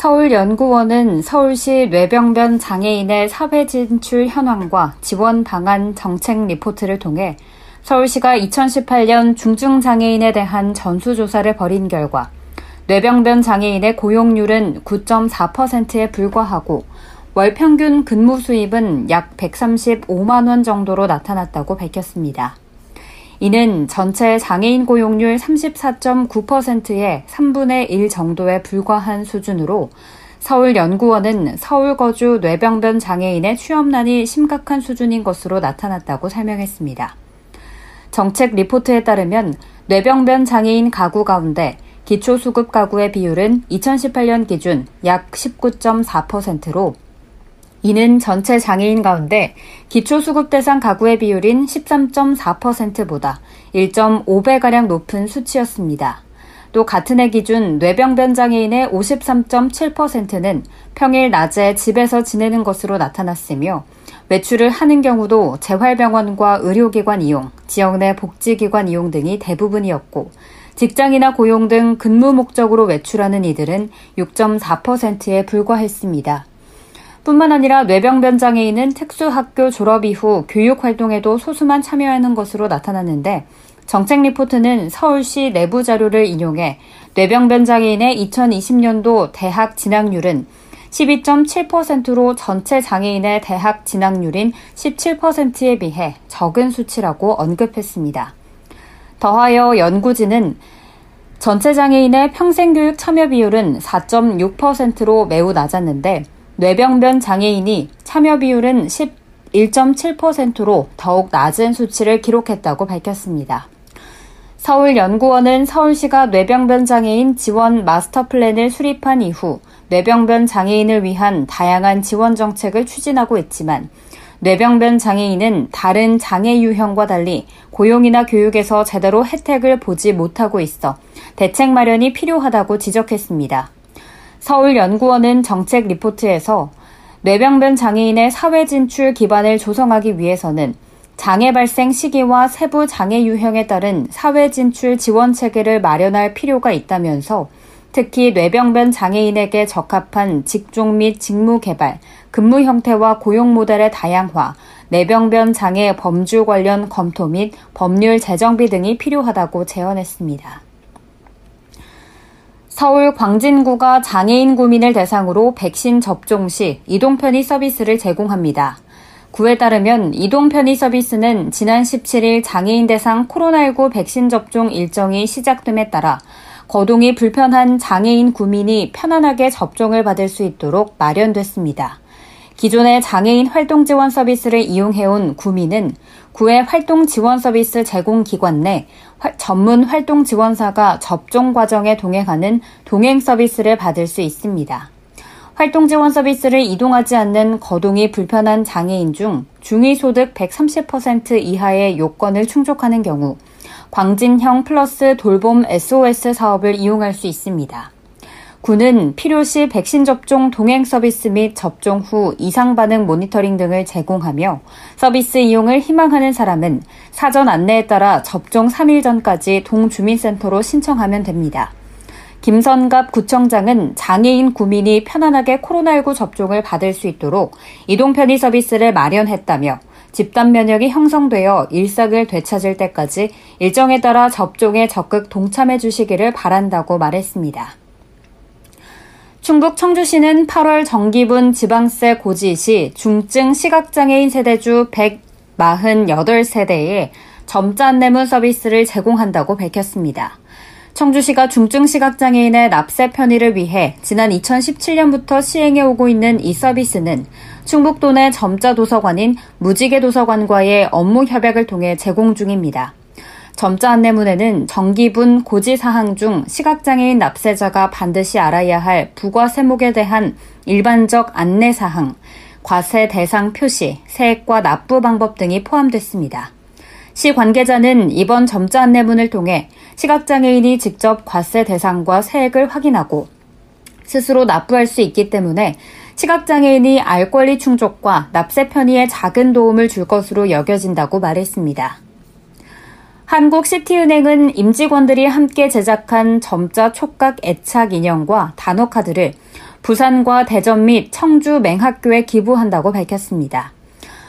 서울연구원은 서울시 뇌병변 장애인의 사회 진출 현황과 지원 방안 정책 리포트를 통해 서울시가 2018년 중증장애인에 대한 전수조사를 벌인 결과 뇌병변 장애인의 고용률은 9.4%에 불과하고 월 평균 근무 수입은 약 135만 원 정도로 나타났다고 밝혔습니다. 이는 전체 장애인 고용률 34.9%의 3분의 1 정도에 불과한 수준으로 서울연구원은 서울 거주 뇌병변 장애인의 취업난이 심각한 수준인 것으로 나타났다고 설명했습니다. 정책 리포트에 따르면 뇌병변 장애인 가구 가운데 기초수급 가구의 비율은 2018년 기준 약 19.4%로 이는 전체 장애인 가운데 기초수급 대상 가구의 비율인 13.4%보다 1.5배가량 높은 수치였습니다. 또 같은 해 기준 뇌병변 장애인의 53.7%는 평일 낮에 집에서 지내는 것으로 나타났으며 외출을 하는 경우도 재활병원과 의료기관 이용, 지역 내 복지기관 이용 등이 대부분이었고 직장이나 고용 등 근무 목적으로 외출하는 이들은 6.4%에 불과했습니다. 뿐만 아니라 뇌병변 장애인은 특수학교 졸업 이후 교육 활동에도 소수만 참여하는 것으로 나타났는데 정책 리포트는 서울시 내부 자료를 인용해 뇌병변 장애인의 2020년도 대학 진학률은 12.7%로 전체 장애인의 대학 진학률인 17%에 비해 적은 수치라고 언급했습니다. 더하여 연구진은 전체 장애인의 평생교육 참여 비율은 4.6%로 매우 낮았는데 뇌병변 장애인이 참여 비율은 11.7%로 더욱 낮은 수치를 기록했다고 밝혔습니다. 서울연구원은 서울시가 뇌병변 장애인 지원 마스터 플랜을 수립한 이후 뇌병변 장애인을 위한 다양한 지원 정책을 추진하고 있지만 뇌병변 장애인은 다른 장애 유형과 달리 고용이나 교육에서 제대로 혜택을 보지 못하고 있어 대책 마련이 필요하다고 지적했습니다. 서울연구원은 정책 리포트에서 뇌병변 장애인의 사회 진출 기반을 조성하기 위해서는 장애 발생 시기와 세부 장애 유형에 따른 사회 진출 지원 체계를 마련할 필요가 있다면서 특히 뇌병변 장애인에게 적합한 직종 및 직무 개발, 근무 형태와 고용 모델의 다양화, 뇌병변 장애 범주 관련 검토 및 법률 제정비 등이 필요하다고 제언했습니다. 서울 광진구가 장애인 구민을 대상으로 백신 접종 시 이동 편의 서비스를 제공합니다. 구에 따르면 이동 편의 서비스는 지난 17일 장애인 대상 코로나19 백신 접종 일정이 시작됨에 따라 거동이 불편한 장애인 구민이 편안하게 접종을 받을 수 있도록 마련됐습니다. 기존의 장애인 활동 지원 서비스를 이용해온 구민은 구의 활동 지원 서비스 제공 기관 내 전문 활동 지원사가 접종 과정에 동행하는 동행 서비스를 받을 수 있습니다. 활동 지원 서비스를 이동하지 않는 거동이 불편한 장애인 중 중위 소득 130% 이하의 요건을 충족하는 경우 광진형 플러스 돌봄 SOS 사업을 이용할 수 있습니다. 군은 필요시 백신 접종 동행 서비스 및 접종 후 이상 반응 모니터링 등을 제공하며 서비스 이용을 희망하는 사람은 사전 안내에 따라 접종 3일 전까지 동주민센터로 신청하면 됩니다. 김선갑 구청장은 장애인 구민이 편안하게 코로나19 접종을 받을 수 있도록 이동 편의 서비스를 마련했다며 집단 면역이 형성되어 일상을 되찾을 때까지 일정에 따라 접종에 적극 동참해 주시기를 바란다고 말했습니다. 충북 청주시는 8월 정기분 지방세 고지 시 중증 시각장애인 세대주 148세대에 점자 안내문 서비스를 제공한다고 밝혔습니다. 청주시가 중증 시각장애인의 납세 편의를 위해 지난 2017년부터 시행해 오고 있는 이 서비스는 충북도 내 점자 도서관인 무지개 도서관과의 업무 협약을 통해 제공 중입니다. 점자 안내문에는 정기분 고지 사항 중 시각장애인 납세자가 반드시 알아야 할 부과 세목에 대한 일반적 안내 사항, 과세 대상 표시, 세액과 납부 방법 등이 포함됐습니다. 시 관계자는 이번 점자 안내문을 통해 시각장애인이 직접 과세 대상과 세액을 확인하고 스스로 납부할 수 있기 때문에 시각장애인이 알 권리 충족과 납세 편의에 작은 도움을 줄 것으로 여겨진다고 말했습니다. 한국시티은행은 임직원들이 함께 제작한 점자 촉각 애착 인형과 단어카드를 부산과 대전 및 청주 맹학교에 기부한다고 밝혔습니다.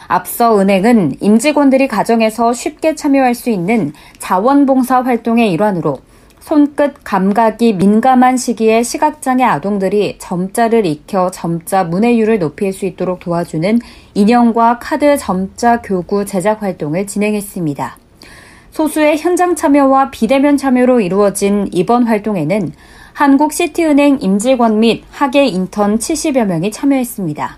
앞서 은행은 임직원들이 가정에서 쉽게 참여할 수 있는 자원봉사 활동의 일환으로 손끝 감각이 민감한 시기에 시각장애 아동들이 점자를 익혀 점자 문해율을 높일 수 있도록 도와주는 인형과 카드 점자 교구 제작 활동을 진행했습니다. 소수의 현장 참여와 비대면 참여로 이루어진 이번 활동에는 한국시티은행 임직원 및 학예 인턴 70여 명이 참여했습니다.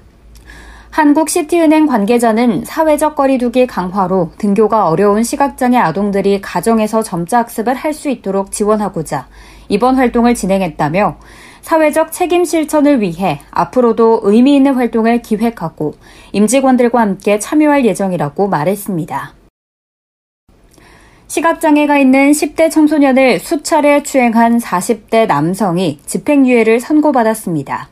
한국시티은행 관계자는 사회적 거리두기 강화로 등교가 어려운 시각장애 아동들이 가정에서 점자 학습을 할 수 있도록 지원하고자 이번 활동을 진행했다며 사회적 책임 실천을 위해 앞으로도 의미 있는 활동을 기획하고 임직원들과 함께 참여할 예정이라고 말했습니다. 시각장애가 있는 10대 청소년을 수차례 추행한 40대 남성이 집행유예를 선고받았습니다.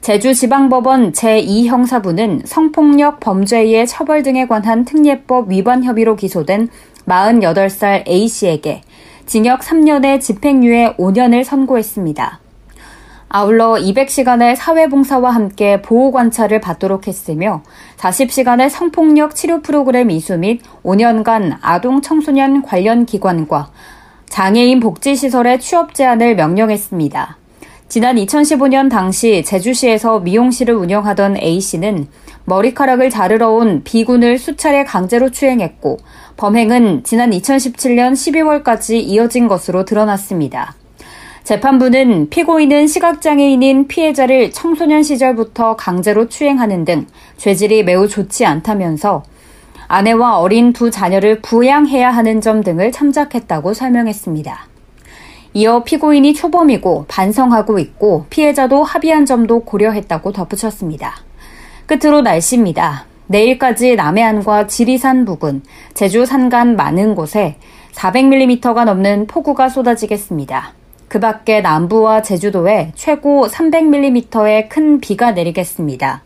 제주지방법원 제2형사부는 성폭력 범죄의 처벌 등에 관한 특례법 위반 혐의로 기소된 48살 A씨에게 징역 3년의 집행유예 5년을 선고했습니다. 아울러 200시간의 사회봉사와 함께 보호관찰을 받도록 했으며 40시간의 성폭력 치료 프로그램 이수 및 5년간 아동 청소년 관련 기관과 장애인 복지시설의 취업 제한을 명령했습니다. 지난 2015년 당시 제주시에서 미용실을 운영하던 A씨는 머리카락을 자르러 온 B군을 수차례 강제로 추행했고 범행은 지난 2017년 12월까지 이어진 것으로 드러났습니다. 재판부는 피고인은 시각장애인인 피해자를 청소년 시절부터 강제로 추행하는 등 죄질이 매우 좋지 않다면서 아내와 어린 두 자녀를 부양해야 하는 점 등을 참작했다고 설명했습니다. 이어 피고인이 초범이고 반성하고 있고 피해자도 합의한 점도 고려했다고 덧붙였습니다. 끝으로 날씨입니다. 내일까지 남해안과 지리산 부근, 제주 산간 많은 곳에 400mm가 넘는 폭우가 쏟아지겠습니다. 그 밖에 남부와 제주도에 최고 300mm의 큰 비가 내리겠습니다.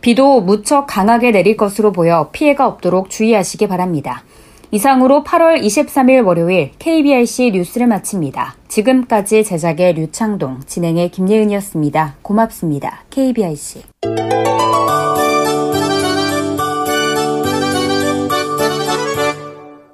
비도 무척 강하게 내릴 것으로 보여 피해가 없도록 주의하시기 바랍니다. 이상으로 8월 23일 월요일 KBRC 뉴스를 마칩니다. 지금까지 제작의 류창동, 진행의 김예은이었습니다. 고맙습니다. KBRC.